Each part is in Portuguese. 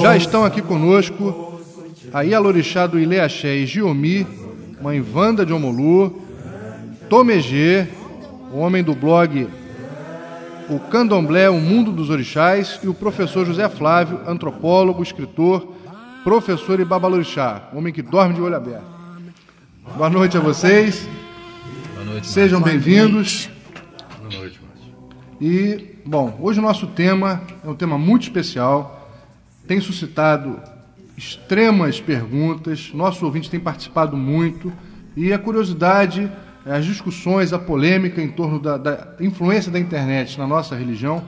Já estão aqui conosco a Ialorixá do Ileaxé e Giomi, mãe Wanda de Omolu, Tomegê, o homem do blog O Candomblé, o Mundo dos Orixás, e o professor José Flávio, antropólogo, escritor, professor e babalorixá, homem que dorme de olho aberto. Boa noite a vocês. Boa noite. Sejam bem-vindos. Boa noite, Márcio. E, bom, hoje o nosso tema é um tema muito especial, tem suscitado extremas perguntas, nosso ouvinte tem participado muito e a curiosidade, as discussões, a polêmica em torno da, da influência da internet na nossa religião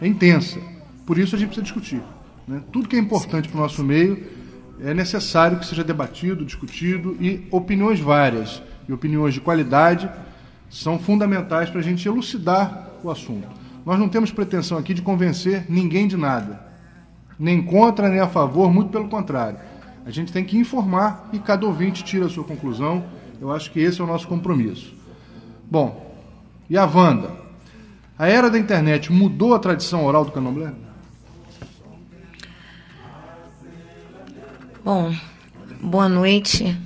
é intensa. Por isso a gente precisa discutir. Né? Tudo que é importante para o nosso meio é necessário que seja debatido, discutido e opiniões várias e opiniões de qualidade são fundamentais para a gente elucidar o assunto. Nós não temos pretensão aqui de convencer ninguém de nada, nem contra nem a favor, muito pelo contrário. A gente tem que informar e cada ouvinte tira a sua conclusão. Eu acho que esse é o nosso compromisso. Bom, e a Wanda? A era da internet mudou a tradição oral do candomblé? Bom, boa noite,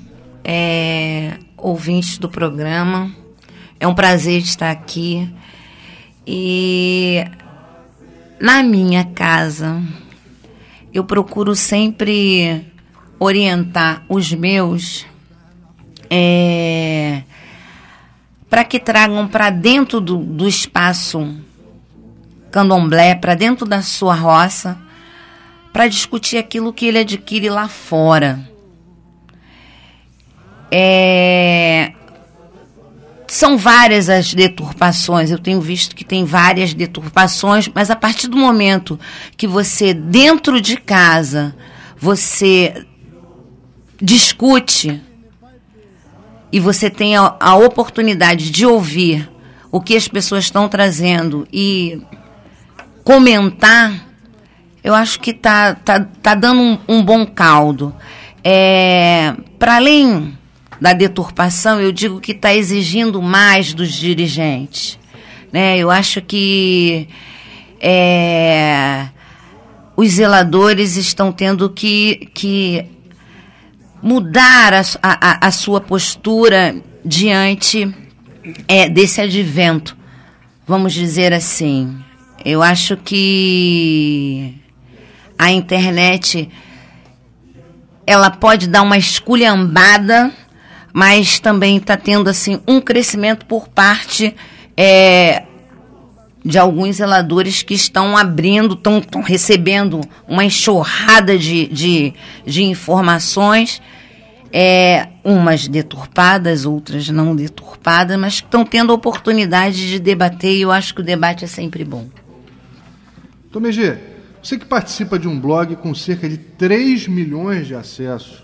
é, ouvintes do programa. É um prazer estar aqui. E na minha casa, eu procuro sempre orientar os meus é, para que tragam para dentro do, do espaço candomblé, para dentro da sua roça, para discutir aquilo que ele adquire lá fora. É, são várias as deturpações, eu tenho visto que tem várias deturpações, mas a partir do momento que você, dentro de casa, você discute e você tem a, a oportunidade de ouvir o que as pessoas estão trazendo e comentar, eu acho que tá, tá, tá dando um, um bom caldo. É, Para além da deturpação, eu digo que está exigindo mais dos dirigentes. Né? Eu acho que é, os zeladores estão tendo que, que mudar a, a, a sua postura diante é, desse advento, vamos dizer assim. Eu acho que a internet ela pode dar uma esculhambada, mas também está tendo assim um crescimento por parte é, de alguns zeladores que estão abrindo, estão recebendo uma enxurrada de, de, de informações, é, umas deturpadas, outras não deturpadas, mas estão tendo a oportunidade de debater e eu acho que o debate é sempre bom. Tomegê, você que participa de um blog com cerca de 3 milhões de acessos,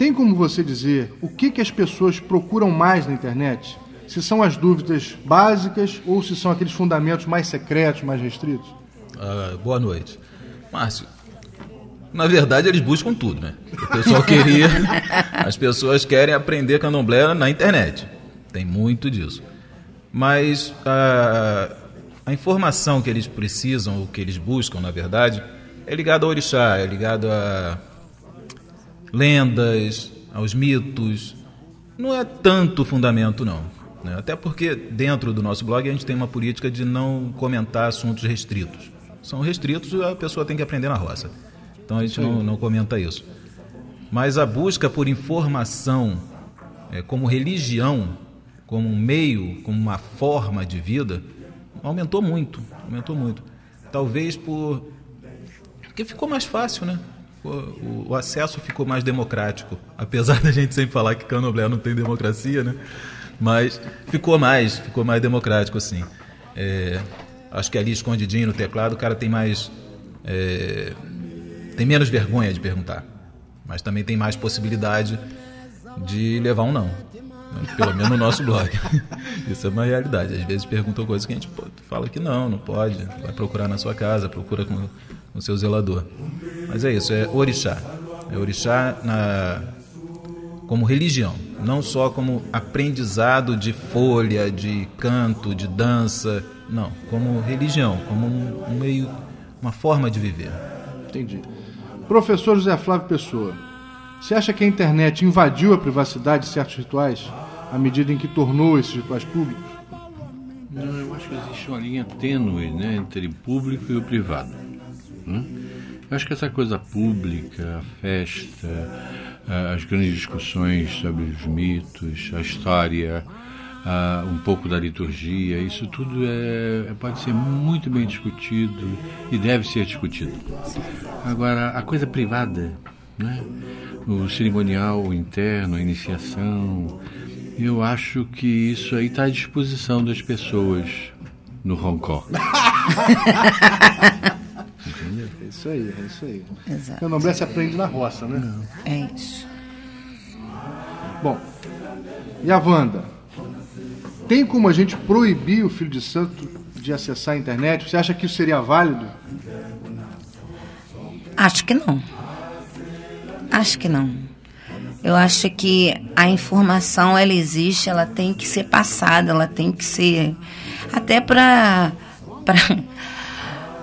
tem como você dizer o que, que as pessoas procuram mais na internet? Se são as dúvidas básicas ou se são aqueles fundamentos mais secretos, mais restritos? Uh, boa noite. Márcio, na verdade eles buscam tudo, né? O pessoal queria. as pessoas querem aprender candomblé na internet. Tem muito disso. Mas uh, a informação que eles precisam, o que eles buscam, na verdade, é ligado ao orixá, é ligado a lendas, aos mitos. Não é tanto fundamento, não. Né? Até porque dentro do nosso blog a gente tem uma política de não comentar assuntos restritos. São restritos, a pessoa tem que aprender na roça. Então a gente não, não, comenta isso. Mas a busca por informação é, como religião, como um meio, como uma forma de vida, aumentou muito. Aumentou muito. Talvez por. Porque ficou mais fácil, né? O, o, acesso ficou mais democrático. Apesar da gente sempre falar que Candomblé não tem democracia, né? Mas ficou mais, ficou mais democrático, assim. É, acho que ali escondidinho no teclado o cara tem mais. É, tem menos vergonha de perguntar. Mas também tem mais possibilidade de levar um não. Né? Pelo menos no nosso blog. Isso é uma realidade. Às vezes perguntam coisas que a gente fala que não, não pode. Vai procurar na sua casa, procura com o seu zelador. Mas é isso, é orixá. É orixá na, como religião, não só como aprendizado de folha, de canto, de dança, não, como religião, como um, um meio uma forma de viver. Entendi. Professor José Flávio Pessoa, você acha que a internet invadiu a privacidade de certos rituais à medida em que tornou esses rituais públicos? Não, eu acho que existe uma linha tênue né, entre o público e o privado. Né? Eu acho que essa coisa pública, a festa, as grandes discussões sobre os mitos, a história, um pouco da liturgia, isso tudo é, pode ser muito bem discutido e deve ser discutido. Agora, a coisa privada, né? o cerimonial interno, a iniciação, eu acho que isso aí está à disposição das pessoas no Hong Kong. é isso aí, é isso aí. Exato. Nome se aprende na roça, né? É isso. Bom, e a Wanda? Tem como a gente proibir o filho de santo de acessar a internet? Você acha que isso seria válido? Acho que não. Acho que não. Eu acho que a informação ela existe, ela tem que ser passada, ela tem que ser até para para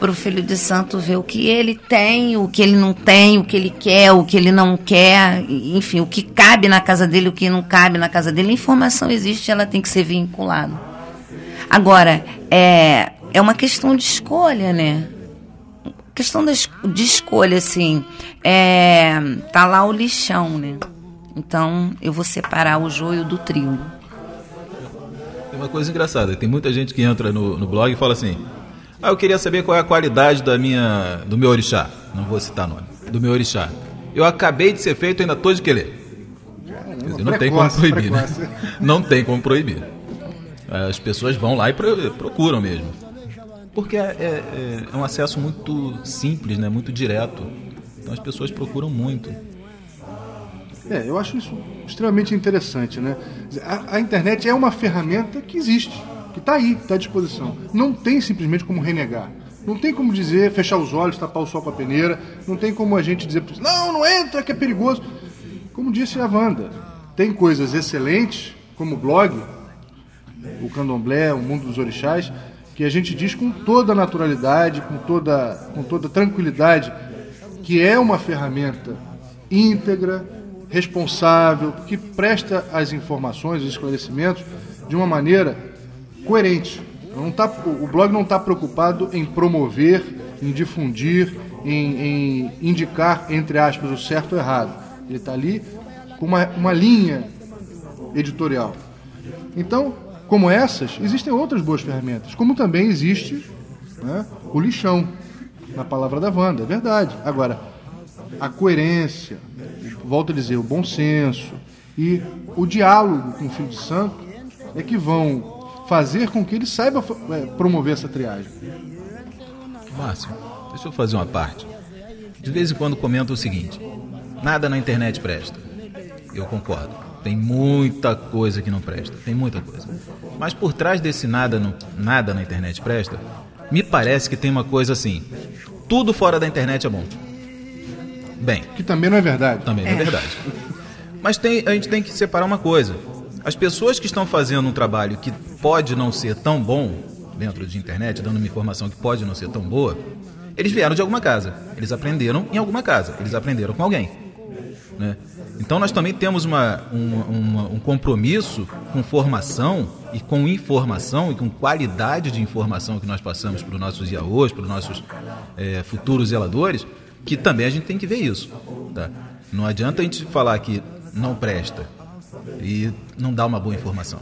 o filho de santo ver o que ele tem, o que ele não tem, o que ele quer, o que ele não quer, enfim, o que cabe na casa dele, o que não cabe na casa dele. A informação existe, ela tem que ser vinculada. Agora, é, é uma questão de escolha, né? Questão de escolha, assim, é, tá lá o lixão, né? Então, eu vou separar o joio do trigo. Tem uma coisa engraçada, tem muita gente que entra no, no blog e fala assim: ah, eu queria saber qual é a qualidade da minha, do meu orixá. Não vou citar nome. Do meu orixá. Eu acabei de ser feito, ainda estou de querer. Dizer, não tem como proibir, né? Não tem como proibir. As pessoas vão lá e procuram mesmo. Porque é, é, é um acesso muito simples, né? muito direto. Então as pessoas procuram muito. É, eu acho isso extremamente interessante, né? A, a internet é uma ferramenta que existe que está aí, está à disposição. Não tem simplesmente como renegar. Não tem como dizer, fechar os olhos, tapar o sol com a peneira. Não tem como a gente dizer, não, não entra, que é perigoso. Como disse a Wanda, tem coisas excelentes, como o blog, o candomblé, o mundo dos orixás, que a gente diz com toda naturalidade, com toda, com toda tranquilidade, que é uma ferramenta íntegra, responsável, que presta as informações, os esclarecimentos de uma maneira coerente. Não tá, o blog não está preocupado em promover, em difundir, em, em, indicar, entre aspas, o certo ou errado. Ele está ali com uma, uma linha editorial. Então, como essas, existem outras boas ferramentas, como também existe né, o lixão, na palavra da Wanda, é verdade. Agora, a coerência, volto a dizer, o bom senso e o diálogo com o Filho de Santo é que vão fazer com que ele saiba é, promover essa triagem. Márcio, deixa eu fazer uma parte. De vez em quando comento o seguinte: nada na internet presta. Eu concordo. Tem muita coisa que não presta. Tem muita coisa. Mas por trás desse nada, no, nada na internet presta, me parece que tem uma coisa assim: tudo fora da internet é bom. Bem. Que também não é verdade. Também não é, é verdade. Mas tem, a gente tem que separar uma coisa. As pessoas que estão fazendo um trabalho que pode não ser tão bom dentro de internet, dando uma informação que pode não ser tão boa, eles vieram de alguma casa. Eles aprenderam em alguma casa. Eles aprenderam com alguém. Né? Então nós também temos uma, uma, um compromisso com formação e com informação e com qualidade de informação que nós passamos para os nossos IAOs, para os nossos é, futuros zeladores, que também a gente tem que ver isso. Tá? Não adianta a gente falar que não presta e não dá uma boa informação.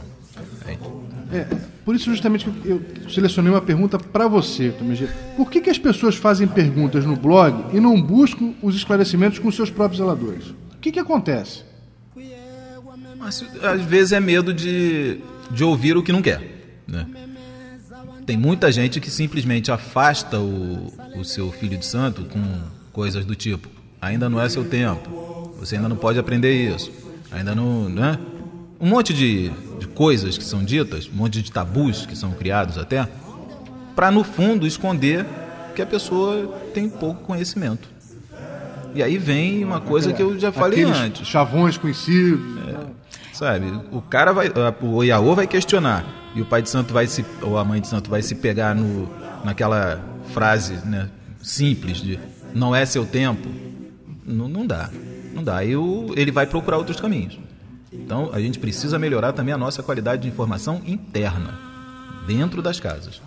É, por isso justamente que eu selecionei uma pergunta para você, Tomé Por que, que as pessoas fazem perguntas no blog e não buscam os esclarecimentos com seus próprios zeladores? O que, que acontece? Mas, às vezes é medo de, de ouvir o que não quer. Né? Tem muita gente que simplesmente afasta o, o seu filho de santo com coisas do tipo: ainda não é seu tempo, você ainda não pode aprender isso ainda não. Né? Um monte de, de coisas que são ditas, um monte de tabus que são criados até, para no fundo esconder que a pessoa tem pouco conhecimento. E aí vem uma coisa que eu já falei Aqueles antes. Chavões conhecidos. É, sabe, o cara vai. O Iaô vai questionar. E o pai de santo vai se. Ou a mãe de santo vai se pegar no, naquela frase, né? simples de não é seu tempo, não, não dá. Não dá. E o, ele vai procurar outros caminhos. Então a gente precisa melhorar também a nossa qualidade de informação interna, dentro das casas.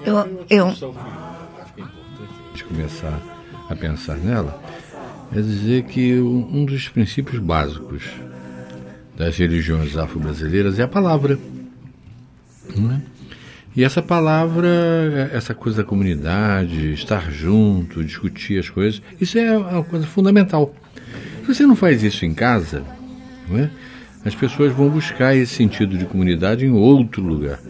Eu, eu... Importante começar a pensar nela é dizer que um dos princípios básicos das religiões afro-brasileiras é a palavra. Não é? E essa palavra, essa coisa da comunidade, estar junto, discutir as coisas, isso é uma coisa fundamental. Você não faz isso em casa, não é? as pessoas vão buscar esse sentido de comunidade em outro lugar.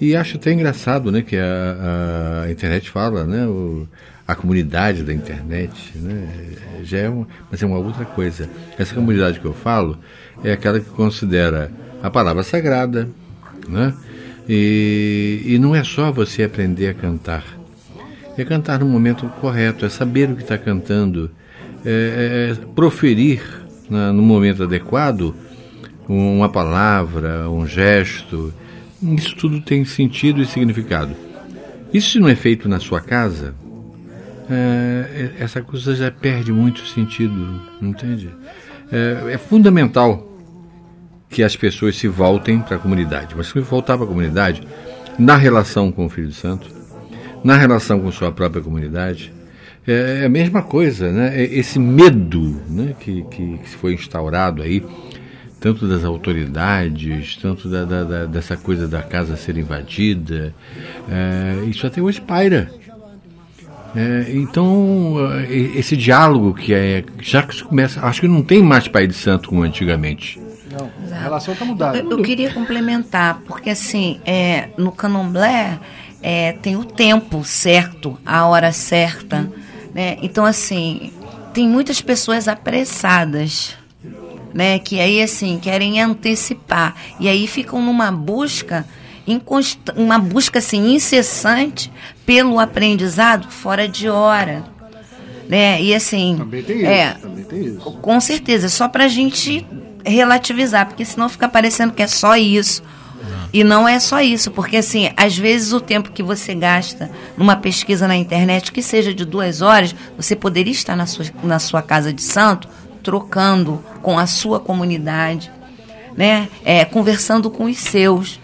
E acho até engraçado né, que a, a internet fala, né, o, a comunidade da internet, né, já é uma, mas é uma outra coisa. Essa comunidade que eu falo é aquela que considera a palavra sagrada, né? E, e não é só você aprender a cantar. É cantar no momento correto, é saber o que está cantando, é, é proferir na, no momento adequado uma palavra, um gesto. Isso tudo tem sentido e significado. Isso se não é feito na sua casa, é, essa coisa já perde muito sentido, entende? É, é fundamental que as pessoas se voltem para a comunidade. Mas se voltar para a comunidade, na relação com o Filho Santo, na relação com sua própria comunidade, é, é a mesma coisa, né? É esse medo né? que, que, que foi instaurado aí, tanto das autoridades, tanto da, da, da, dessa coisa da casa ser invadida, é, isso até hoje paira. É, então, esse diálogo que é. Já que se começa. Acho que não tem mais Pai de Santo como antigamente. Não, a relação está mudada. Eu, eu, queria complementar, porque assim, é, no candomblé é, tem o tempo certo, a hora certa. Né? Então, assim, tem muitas pessoas apressadas. Né, que aí assim querem antecipar e aí ficam numa busca uma busca assim incessante pelo aprendizado fora de hora né e assim também tem isso, é, também tem isso. com certeza só para a gente relativizar, porque senão fica parecendo que é só isso. E não é só isso, porque assim, às vezes o tempo que você gasta numa pesquisa na internet, que seja de duas horas, você poderia estar na sua, na sua casa de santo, trocando com a sua comunidade, né? É, conversando com os seus.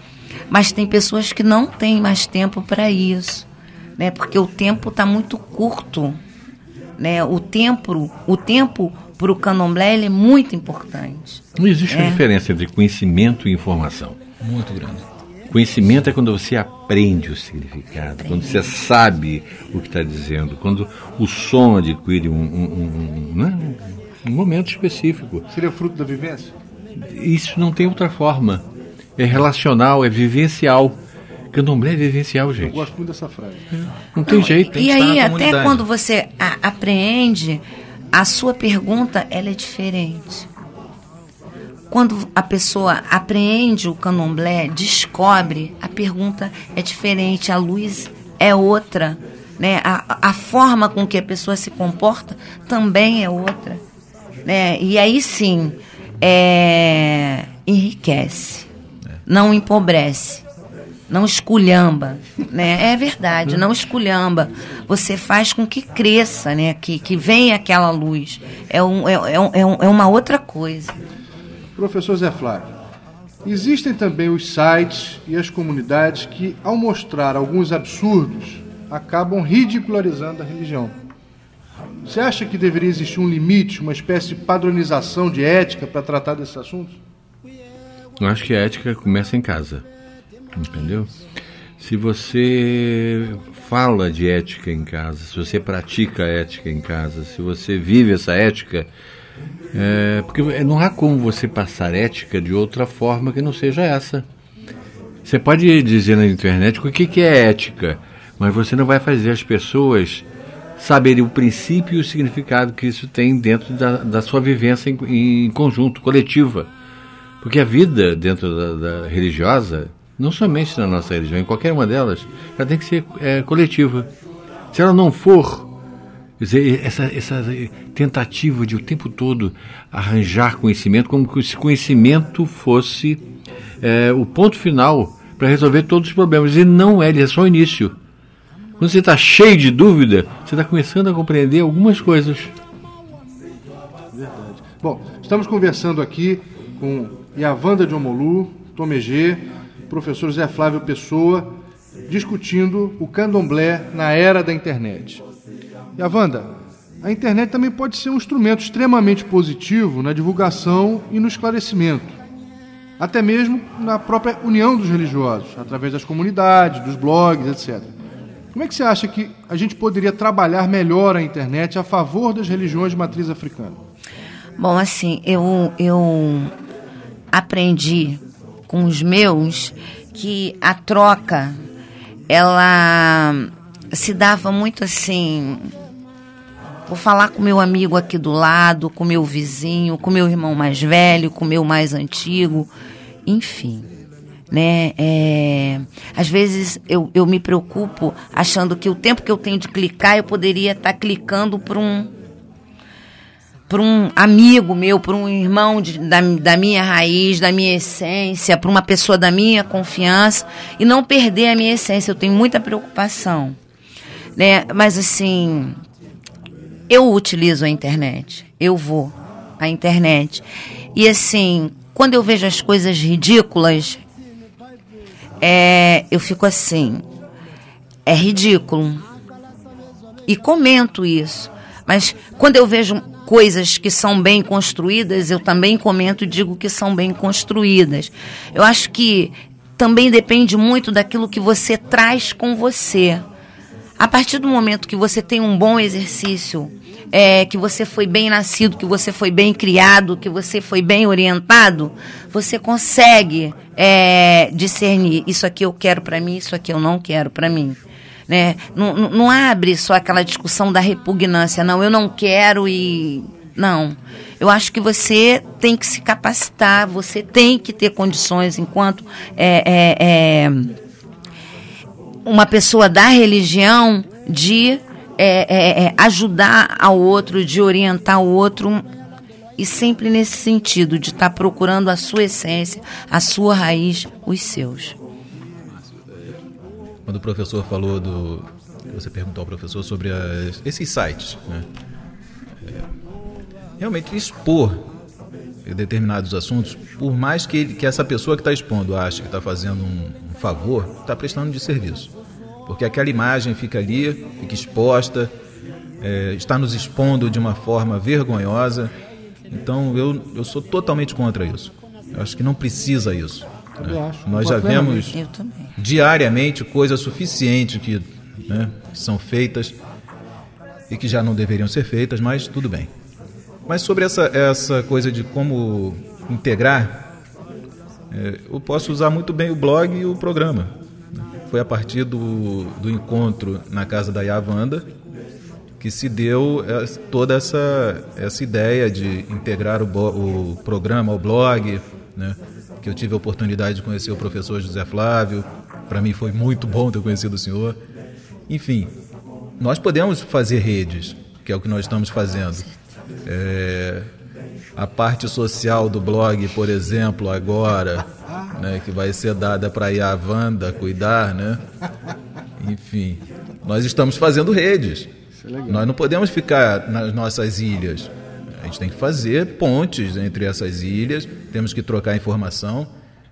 Mas tem pessoas que não têm mais tempo para isso, né? Porque o tempo está muito curto, né? O tempo, o tempo para o candomblé ele é muito importante. Não existe é. uma diferença entre conhecimento e informação. Muito grande. Conhecimento é quando você aprende o significado, aprende. quando você sabe o que está dizendo, quando o som adquire um, um, um, né? um momento específico. Seria fruto da vivência? Isso não tem outra forma. É relacional, é vivencial. Candomblé é vivencial, gente. Eu gosto muito dessa frase. É. Não tem não, jeito. E aí, até quando você a, apreende a sua pergunta ela é diferente. Quando a pessoa apreende o candomblé, descobre, a pergunta é diferente, a luz é outra, né? A, a forma com que a pessoa se comporta também é outra, né? E aí sim, é, enriquece, não empobrece não esculhamba, né? É verdade, não esculhamba. Você faz com que cresça, né? Que, que venha aquela luz. É, um, é, é, um, é, é uma outra coisa. Professor Zé Flávio, existem também os sites e as comunidades que, ao mostrar alguns absurdos, acabam ridicularizando a religião. Você acha que deveria existir um limite, uma espécie de padronização de ética para tratar desses assuntos? Eu acho que a ética começa em casa. Entendeu? Se você fala de ética em casa, se você pratica ética em casa, se você vive essa ética, é, porque não há como você passar ética de outra forma que não seja essa. Você pode dizer na internet o que, que é ética, mas você não vai fazer as pessoas saberem o princípio e o significado que isso tem dentro da, da sua vivência em, em, conjunto, coletiva. Porque a vida dentro da, da religiosa não somente na nossa religião, em qualquer uma delas, ela tem que ser é, coletiva. Se ela não for, dizer, essa, essa tentativa de o tempo todo arranjar conhecimento, como se esse conhecimento fosse é, o ponto final para resolver todos os problemas. E não é, ele é só o início. Quando você está cheio de dúvida, você está começando a compreender algumas coisas. Verdade. Bom, estamos conversando aqui com Yavanda de Omolu, Tomegê, professor Zé Flávio Pessoa, discutindo o candomblé na era da internet. Yavanda, a internet também pode ser um instrumento extremamente positivo na divulgação e no esclarecimento até mesmo na própria união dos religiosos, através das comunidades, dos blogs, etc. Como é que você acha que a gente poderia trabalhar melhor a internet a favor das religiões de matriz africana? Bom, assim, eu, eu aprendi com os meus que a troca ela se dava muito assim Vou falar com meu amigo aqui do lado, com meu vizinho, com meu irmão mais velho, com meu mais antigo, enfim. Né? É, às vezes eu, eu me preocupo achando que o tempo que eu tenho de clicar eu poderia estar tá clicando por um por um amigo meu, por um irmão de, da, da minha raiz, da minha essência, por uma pessoa da minha confiança e não perder a minha essência. Eu tenho muita preocupação. Né? Mas assim, eu utilizo a internet, eu vou à internet. E assim, quando eu vejo as coisas ridículas, é, eu fico assim, é ridículo. E comento isso. Mas quando eu vejo coisas que são bem construídas, eu também comento e digo que são bem construídas. Eu acho que também depende muito daquilo que você traz com você. A partir do momento que você tem um bom exercício é, que você foi bem nascido, que você foi bem criado, que você foi bem orientado, você consegue é, discernir isso aqui eu quero para mim, isso aqui eu não quero para mim. Né? Não, não abre só aquela discussão da repugnância, não, eu não quero e. Não. Eu acho que você tem que se capacitar, você tem que ter condições enquanto é, é, é uma pessoa da religião de é, é, é, ajudar ao outro, de orientar o outro, e sempre nesse sentido, de estar tá procurando a sua essência, a sua raiz, os seus. Quando o professor falou do. Você perguntou ao professor sobre as, esses sites, né? É, realmente expor determinados assuntos, por mais que, que essa pessoa que está expondo ache que está fazendo um, um favor, está prestando de serviço porque aquela imagem fica ali, fica exposta, é, está nos expondo de uma forma vergonhosa. Então eu, eu sou totalmente contra isso. Eu acho que não precisa isso. Né? Nós já vemos diariamente coisas suficientes que, né, são feitas e que já não deveriam ser feitas, mas tudo bem. Mas sobre essa, essa coisa de como integrar, é, eu posso usar muito bem o blog e o programa foi a partir do, do encontro na casa da Yavanda que se deu é, toda essa, essa ideia de integrar o, o programa ao blog, né? que eu tive a oportunidade de conhecer o professor José Flávio, para mim foi muito bom ter conhecido o senhor. Enfim, nós podemos fazer redes, que é o que nós estamos fazendo. É, a parte social do blog, por exemplo, agora, né, que vai ser dada para a Wanda cuidar, né? Enfim, nós estamos fazendo redes. É nós não podemos ficar nas nossas ilhas. A gente tem que fazer pontes entre essas ilhas, temos que trocar informação.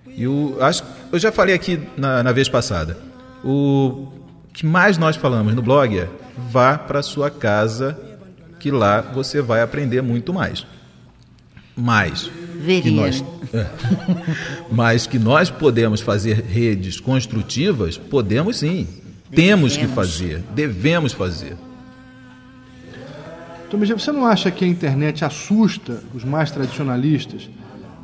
E o, acho, eu já falei aqui na, na vez passada. O que mais nós falamos no blog é vá para sua casa, que lá você vai aprender muito mais. Mais Veria. Que nós, é, mas que nós podemos fazer redes construtivas, podemos sim. Devemos. Temos que fazer, devemos fazer. Tomé, você não acha que a internet assusta os mais tradicionalistas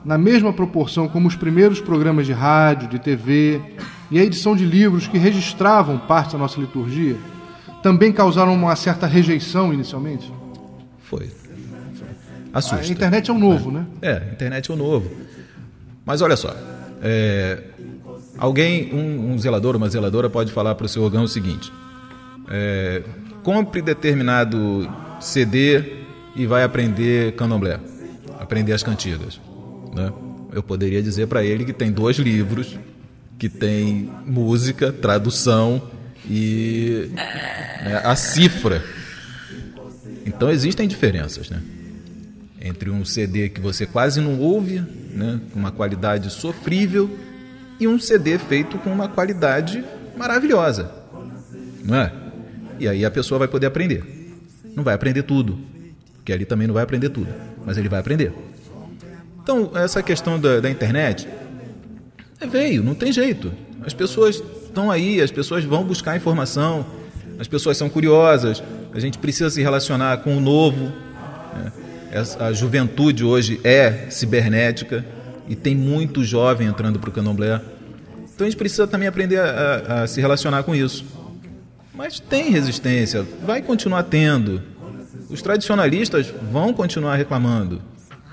na mesma proporção como os primeiros programas de rádio, de TV e a edição de livros que registravam parte da nossa liturgia também causaram uma certa rejeição inicialmente? Foi assusta. A internet é o novo, né? É, a internet é o novo. Mas olha só, é, alguém, um, um, zelador, uma zeladora pode falar para o seu órgão o seguinte: é, compre determinado CD e vai aprender candomblé, aprender as cantigas. Né? Eu poderia dizer para ele que tem dois livros, que tem música, tradução e né, a cifra. Então existem diferenças, né? Entre um CD que você quase não ouve, né, com uma qualidade sofrível, e um CD feito com uma qualidade maravilhosa, não é? E aí a pessoa vai poder aprender. Não vai aprender tudo, porque ali também não vai aprender tudo, mas ele vai aprender. Então, essa questão da, da internet é, veio, não tem jeito. As pessoas estão aí, as pessoas vão buscar informação, as pessoas são curiosas, a gente precisa se relacionar com o novo. Né? A juventude hoje é cibernética e tem muito jovem entrando para o candomblé. Então a gente precisa também aprender a, a, se relacionar com isso. Mas tem resistência, vai continuar tendo. Os tradicionalistas vão continuar reclamando.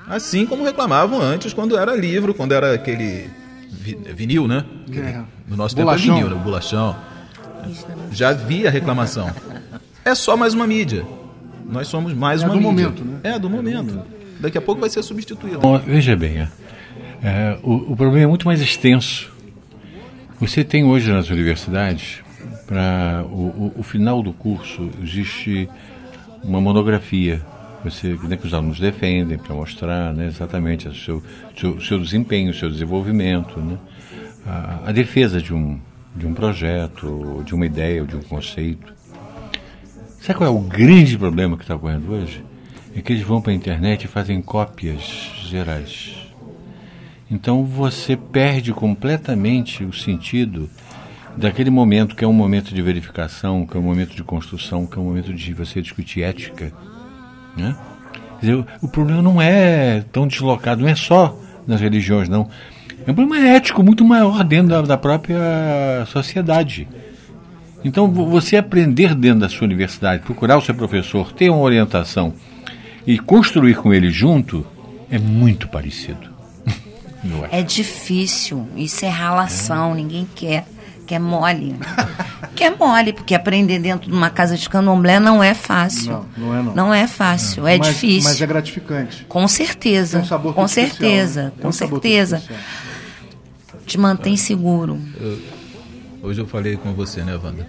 Assim como reclamavam antes, quando era livro, quando era aquele vinil, né? É. No nosso tempo é vinil, né? Bolachão. Já havia reclamação. É só mais uma mídia. Nós somos mais é uma do mídia. Momento, né? É do momento. Daqui a pouco vai ser substituído. Bom, veja bem, é, é, o, o problema é muito mais extenso. Você tem hoje nas universidades, para o, o, o, final do curso, existe uma monografia você, né, que os alunos defendem para mostrar né, exatamente o seu, seu, seu desempenho, o seu desenvolvimento, né, a, a, defesa de um, de um projeto, de uma ideia, de um conceito. Sabe qual é o grande problema que está ocorrendo hoje? É que eles vão para a internet e fazem cópias gerais. Então você perde completamente o sentido daquele momento que é um momento de verificação, que é um momento de construção, que é um momento de você discutir ética né? Dizer, o problema não é tão deslocado, não é só nas religiões, não. É um problema ético muito maior dentro da, da própria sociedade. Então, você aprender dentro da sua universidade, procurar o seu professor, ter uma orientação e construir com ele junto, é muito parecido. É difícil, isso é ralação, é. ninguém quer que é mole. que é mole, porque aprender dentro de uma casa de candomblé não é fácil. Não, não é não. Não é fácil, é, é mas, difícil. Mas é gratificante. Com certeza. Tem um sabor com certeza, especial, né? com certeza. Te mantém seguro. Eu, hoje eu falei com você, né, Wanda?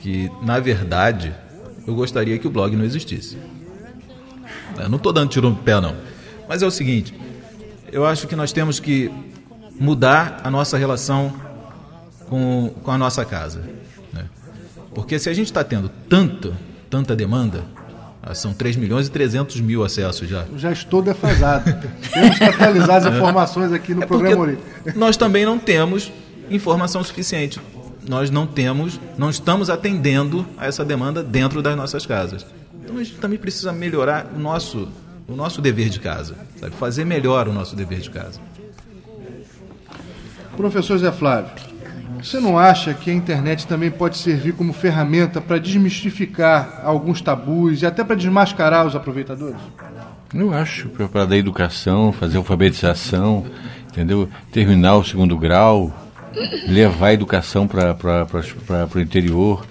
Que, na verdade, eu gostaria que o blog não existisse. Eu não estou dando tiro no pé, não. Mas é o seguinte, eu acho que nós temos que mudar a nossa relação com, com a nossa casa. Né? Porque se a gente está tendo tanta, tanta demanda, ah, são 3 milhões e 300 mil acessos já. Eu já estou defasado. temos que atualizar as informações aqui no é programa Nós também não temos informação suficiente. Nós não temos, não estamos atendendo a essa demanda dentro das nossas casas. Então a gente também precisa melhorar o nosso, o nosso dever de casa, sabe? fazer melhor o nosso dever de casa. Professor Zé Flávio, você não acha que a internet também pode servir como ferramenta para desmistificar alguns tabus e até para desmascarar os aproveitadores? Eu acho, para dar educação, fazer alfabetização, entendeu? Terminar o segundo grau, levar a educação para o interior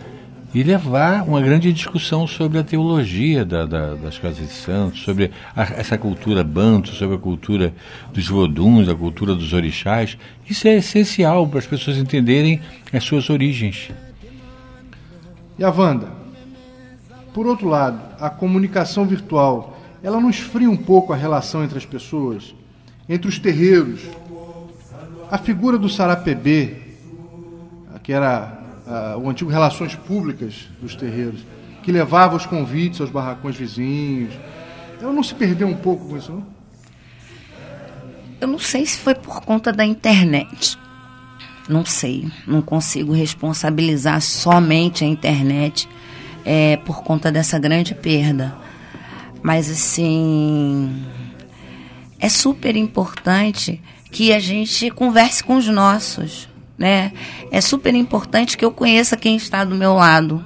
e levar uma grande discussão sobre a teologia da, da, das casas de santos, sobre a, essa cultura banto, sobre a cultura dos voduns, a cultura dos orixás. Isso é essencial para as pessoas entenderem as suas origens. E a Wanda? Por outro lado, a comunicação virtual, ela não esfria um pouco a relação entre as pessoas, entre os terreiros. A figura do Sarapebê, que era uh, o antigo Relações Públicas dos terreiros, que levava os convites aos barracões vizinhos. Ela não se perdeu um pouco com isso, não? Eu não sei se foi por conta da internet. Não sei. Não consigo responsabilizar somente a internet é, por conta dessa grande perda. Mas, assim. É super importante que a gente converse com os nossos né? É super importante que eu conheça quem está do meu lado,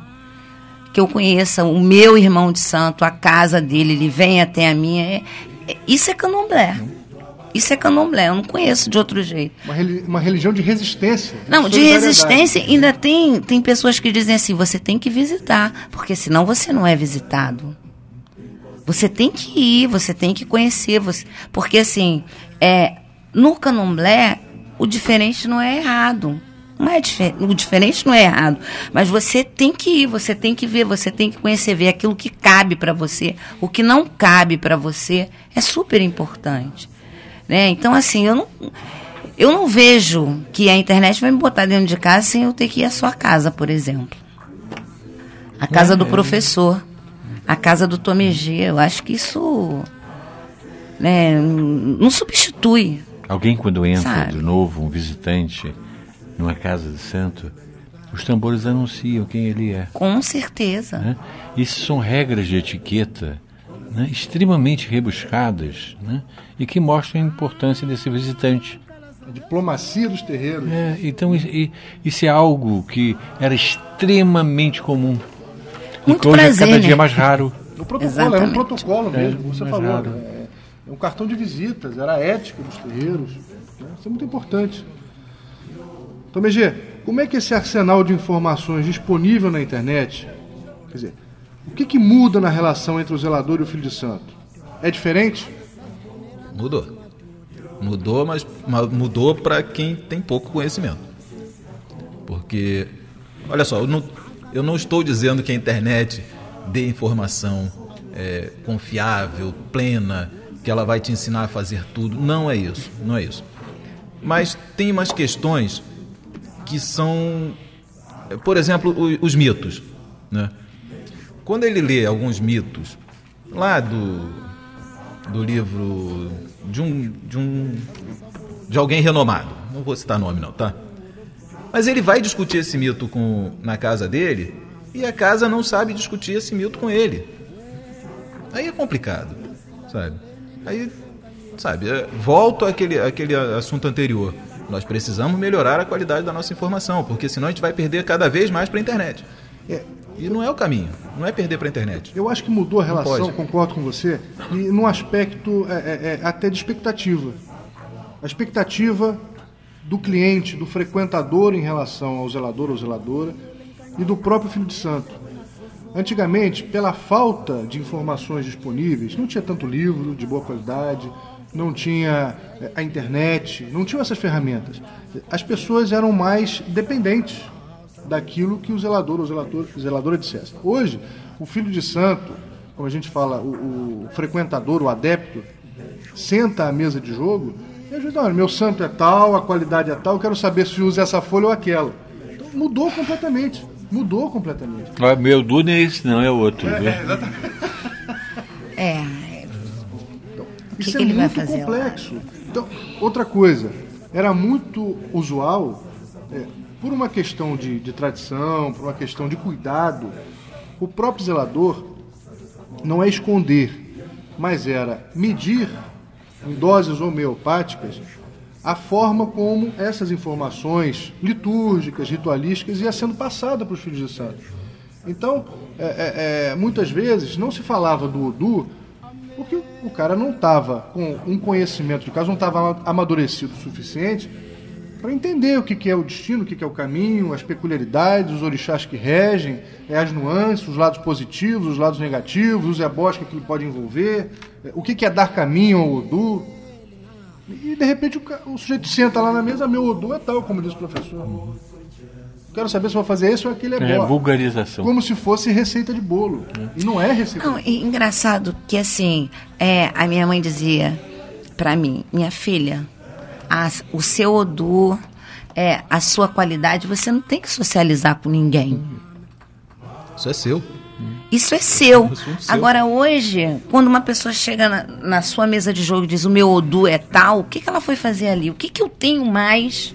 que eu conheça o meu irmão de santo, a casa dele, ele vem até a minha. É, é, isso é candomblé. Isso é candomblé, eu não conheço de outro jeito. Uma, uma religião de resistência. De não, de resistência. Ainda tem, tem pessoas que dizem assim: você tem que visitar, porque senão você não é visitado. Você tem que ir, você tem que conhecer. Você, porque assim, é, no candomblé, o diferente não é errado. Não é diferente. O diferente não é errado. Mas você tem que ir, você tem que ver, você tem que conhecer, ver aquilo que cabe para você. O que não cabe para você é super importante. Né? Então, assim, eu não, eu não vejo que a internet vai me botar dentro de casa sem eu ter que ir à sua casa, por exemplo. A casa do professor, a casa do Tomegê. Eu acho que isso né, não substitui. Alguém, quando entra Sabe? de novo, um visitante, numa casa de santo, os tambores anunciam quem ele é. Com certeza. Né? Isso são regras de etiqueta né? extremamente rebuscadas né? e que mostram a importância desse visitante. A diplomacia dos terreiros. É, então isso, e- é algo que era extremamente comum. e Muito que hoje prazer, é cada né? dia mais raro. O protocolo era um Exatamente. protocolo mesmo, É, você mas falou. nada. É, um cartão de visitas, era a ética dos terreiros. né? Isso é muito importante. Então, Megê, como é que esse arsenal de informações disponível na internet, quer dizer, o que, que muda na relação entre o zelador e o filho de santo? É diferente? Mudou. Mudou, mas mas mudou para quem tem pouco conhecimento. Porque, olha só, eu não, eu não estou dizendo que a internet dê informação é, confiável, plena, que ela vai te ensinar a fazer tudo. Não é isso, não é isso. Mas tem umas questões que são, por exemplo, os mitos. Né? Quando ele lê alguns mitos lá do, do livro de um, de um de alguém renomado, não vou citar nome não, tá? Mas ele vai discutir esse mito com, na casa dele e a casa não sabe discutir esse mito com ele. Aí é complicado, sabe? Aí, sabe, é, volto àquele, àquele assunto anterior. Nós precisamos melhorar a qualidade da nossa informação, porque senão a gente vai perder cada vez mais para a internet. É, E não é o caminho, não é perder para a internet. Eu acho que mudou a relação, concordo com você, e num aspecto é, é, é, até de expectativa. A expectativa do cliente, do frequentador em relação ao zelador ou zeladora e do próprio filho de santo. Antigamente, pela falta de informações disponíveis, não tinha tanto livro de boa qualidade, não tinha eh, a internet, não tinham essas ferramentas. As pessoas eram mais dependentes daquilo que o zelador ou zelador, zeladora dissesse. Hoje, o filho de santo, como a gente fala, o, o frequentador, o adepto, senta à mesa de jogo e ajuda, olha, meu santo é tal, a qualidade é tal, eu quero saber se usa essa folha ou aquela. Então, mudou completamente. Mudou completamente. Ó, Meu Duna é esse, não é outro. viu? É. O que, Isso que é ele vai muito fazer? lá? complexo. Então, outra coisa, era muito usual, é, por uma questão de, de tradição, por uma questão de cuidado, o próprio zelador não é esconder, mas era medir em doses homeopáticas a forma como essas informações litúrgicas, ritualísticas, ia sendo passada para os filhos de santos. Então, é, é, é, muitas vezes não se falava do Odu porque o cara não estava com um conhecimento de caso, não estava amadurecido o suficiente para entender o que, é o destino, o que, é o caminho, as peculiaridades, os orixás que regem, é, as nuances, os lados positivos, os lados negativos, os ebós que aquilo pode envolver, é, o que é dar caminho ao Odu. E de repente o, o sujeito senta lá na mesa, meu Odu é tal, como diz o professor. Quero saber se vou fazer esse ou aquele É, ebó. vulgarização. Como se fosse receita de bolo. E não é receita Não, e engraçado que assim, é, a minha mãe dizia pra mim, minha filha, a- o seu Odu, é, a sua qualidade, você não tem que socializar com ninguém. Isso é seu. Isso é seu. É seu. Agora, hoje, quando uma pessoa chega na, na sua mesa de jogo e diz o meu Odu é tal, o que, que ela foi fazer ali? O que, que eu tenho mais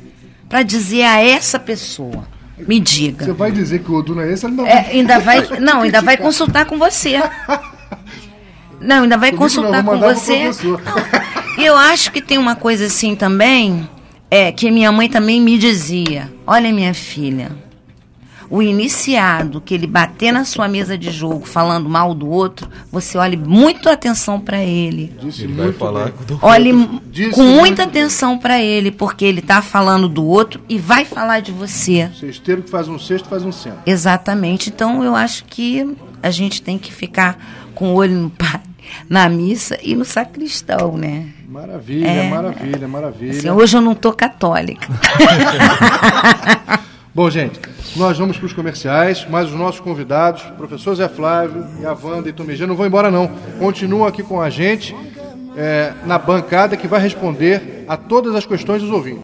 pra dizer a essa pessoa? Me diga. Você vai dizer que o Odu não é esse, não É, ainda vai, não, ainda vai consultar com você. Não, ainda vai Comigo não, consultar vou com você. E eu acho que tem uma coisa assim também, é que minha mãe também me dizia: "Olha, minha filha, o iniciado que ele bater na sua mesa de jogo falando mal do outro, você olhe muito atenção para ele. Disse Ele vai falar bem. do Olhe Disse com muita bem. atenção para ele, porque ele tá falando do outro e vai falar de você. Cesteiro que faz um cesto faz um centro. Exatamente. Então eu acho que a gente tem que ficar com o olho no padre, na missa e no sacristão, né? Maravilha, é, maravilha, maravilha. Assim, hoje eu não estou católica. Bom, gente, nós vamos para os comerciais, mas os nossos convidados, o professor Zé Flávio e a Wanda e Tomegê, não vão embora não. Continuam aqui com a gente é, na bancada que vai responder a todas as questões dos ouvintes.